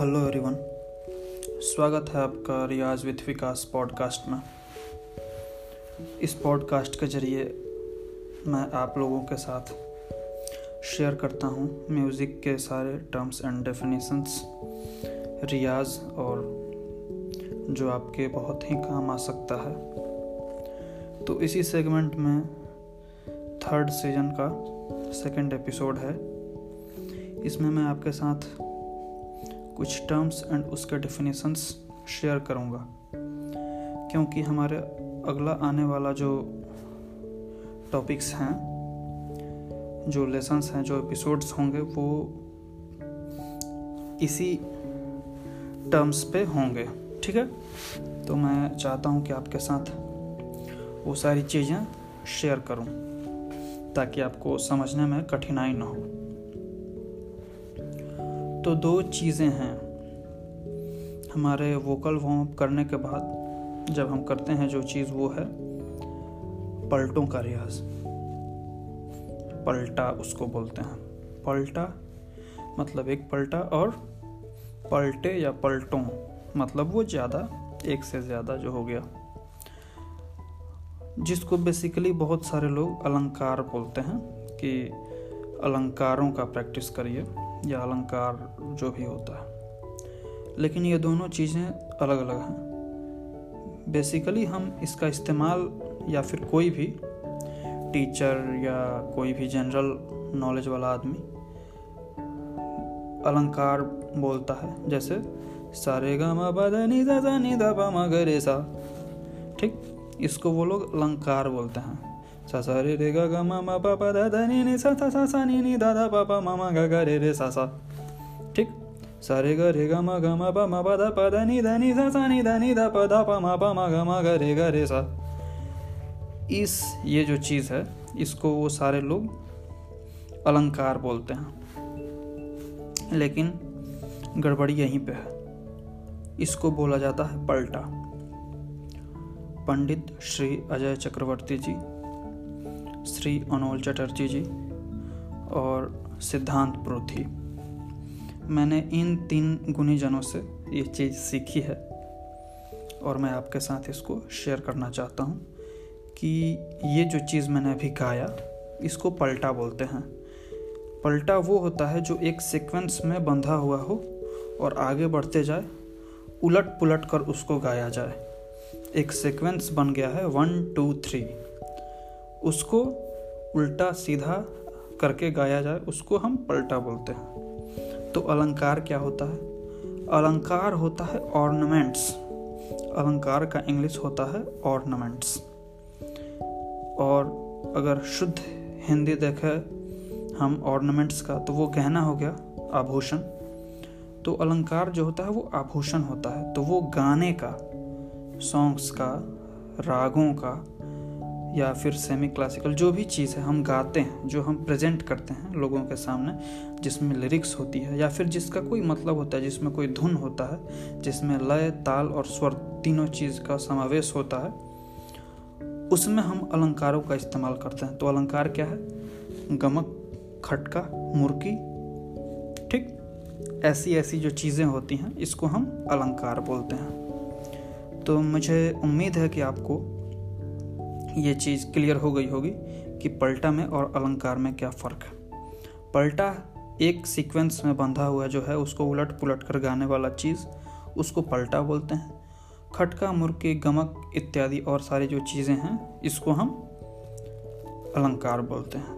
Hello everyone स्वागत है आपका रियाज विथ विकास पॉडकास्ट में। इस पॉडकास्ट के ज़रिए मैं आप लोगों के साथ शेयर करता हूँ म्यूज़िक के सारे टर्म्स एंड डेफिनेशंस रियाज और जो आपके बहुत ही काम आ सकता है। तो इसी सेगमेंट में थर्ड सीज़न का सेकंड एपिसोड है। इसमें मैं आपके साथ कुछ टर्म्स एंड उसके डेफिनेशंस शेयर करूँगा। क्योंकि हमारे अगला आने वाला जो टॉपिक्स हैं, जो लेसन्स हैं, जो एपिसोड्स होंगे, वो इसी टर्म्स पे होंगे, ठीक है? तो मैं चाहता हूँ कि आपके साथ वो सारी चीज़ें शेयर करूँ, ताकि आपको समझने में कठिनाई ना हो। तो दो चीज़ें हैं हमारे वोकल वार्म अप करने के बाद, जब हम करते हैं जो चीज़ वो है, पलटों का रियाज। पलटा उसको बोलते हैं। पलटा मतलब एक पलटा और पलटे या पलटों मतलब वो ज़्यादा, एक से ज़्यादा जो हो गया। जिसको बेसिकली बहुत सारे लोग अलंकार बोलते हैं कि अलंकारों का प्रैक्टिस करिए। या अलंकार जो भी होता है। लेकिन ये दोनों चीज़ें अलग अलग हैं। बेसिकली हम इसका इस्तेमाल या फिर कोई भी टीचर या कोई भी जनरल नॉलेज वाला आदमी अलंकार बोलता है। जैसे, सारे गा मा नी दा दा सा। ठीक, इसको वो लोग अलंकार बोलते हैं। सा रे रे गा गा मा मा पा पा दा दा नी नी सा सा सा सा नी नी दा दा पा पा मा मा गा गा रे रे सा सा ठीक सा रे गा रे गा मा गा मा पा मा पा दा पा दा नी दा नी सा सा नी दा नी दा पा दा पा मा पा मा गा मा गा रे गा रे सा इस, ये जो चीज़ है, इसको वो सारे लोग अलंकार बोलते हैं। लेकिन गड़बड़ी यहीं पे है। इसको बोला जाता है पलटा। पंडित श्री अजय चक्रवर्ती जी श्री अनोल चटर्जी जी और सिद्धांत प्रोथी मैंने इन तीन गुणीजनों से ये चीज़ सीखी है और मैं आपके साथ इसको शेयर करना चाहता हूँ कि ये जो चीज़ मैंने अभी गाया, इसको पलटा बोलते हैं। पलटा वो होता है जो एक सीक्वेंस में बंधा हुआ हो और आगे बढ़ते जाए उलट पुलट कर उसको गाया जाए। एक सीक्वेंस बन गया है वन टू थ्री उसको उल्टा सीधा करके गाया जाए, उसको हम पलटा बोलते हैं। तो अलंकार क्या होता है? अलंकार होता है ऑर्नामेंट्स अलंकार का इंग्लिश होता है ऑर्नामेंट्स और अगर शुद्ध हिंदी देखें हम ऑर्नामेंट्स का तो वो गहना हो गया, आभूषण। तो अलंकार जो होता है, वो आभूषण होता है। तो वो गाने का सॉन्ग्स का, रागों का या फिर सेमी क्लासिकल जो भी चीज़ है, हम गाते हैं, जो हम प्रेजेंट करते हैं लोगों के सामने, जिसमें लिरिक्स होती है, या फिर जिसका कोई मतलब होता है, जिसमें कोई धुन होता है, जिसमें लय, ताल और स्वर तीनों चीज़ का समावेश होता है, उसमें हम अलंकारों का इस्तेमाल करते हैं। तो अलंकार क्या है? गमक, खटका, मुर्की, ठीक? ऐसी ऐसी जो चीज़ें होती हैं, इसको हम अलंकार बोलते हैं। तो मुझे उम्मीद है कि आपको ये चीज़ क्लियर हो गई होगी कि पलटा में और अलंकार में क्या फ़र्क है। पलटा एक सीक्वेंस में बंधा हुआ जो है, उसको उलट पुलट कर गाने वाला चीज़, उसको पलटा बोलते हैं। खटका, मुर्की, गमक इत्यादि और सारी जो चीज़ें हैं, इसको हम अलंकार बोलते हैं।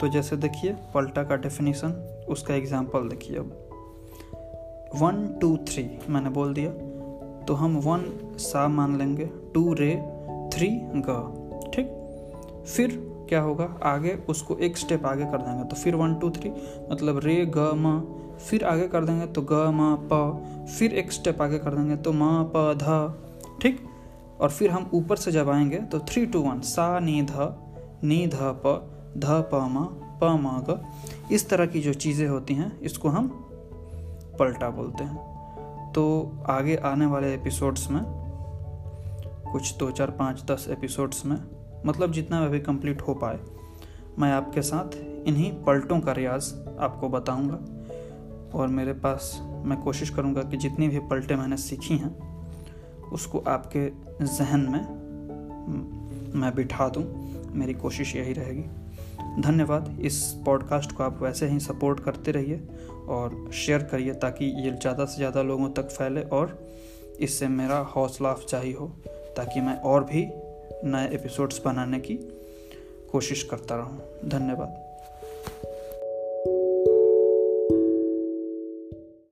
तो जैसे देखिए, पलटा का डेफिनेशन उसका एग्ज़ाम्पल देखिए अब। वन टू थ्री मैंने बोल दिया। तो हम वन सा मान लेंगे टू रे थ्री ग ठीक? फिर क्या होगा? आगे उसको एक स्टेप आगे कर देंगे। तो फिर वन टू थ्री मतलब रे, ग, म। फिर आगे कर देंगे तो ग, म, प। फिर एक स्टेप आगे कर देंगे तो म, प, ध, ठीक? और फिर हम ऊपर से जब आएँगे तो थ्री टू वन सा, नी, ध नी, ध, प ध, प, म प, म, ग। इस तरह की जो चीज़ें होती हैं, इसको हम पलटा बोलते हैं। तो आगे आने वाले एपिसोड्स में कुछ दो चार पाँच दस एपिसोड्स में मतलब जितना अभी कंप्लीट हो पाए। मैं आपके साथ इन्हीं पलटों का रियाज आपको बताऊँगा। और मेरे पास मैं कोशिश करूँगा कि जितनी भी पलटें मैंने सीखी हैं, उसको आपके जहन में मैं बिठा दूँ। मेरी कोशिश यही रहेगी। धन्यवाद। इस पॉडकास्ट को आप वैसे ही सपोर्ट करते रहिए और शेयर करिए ताकि ये ज़्यादा से ज़्यादा लोगों तक फैले और इससे मेरा हौसला अफजाई हो। ताकि मैं और भी नए एपिसोड्स बनाने की कोशिश करता रहूँ। धन्यवाद।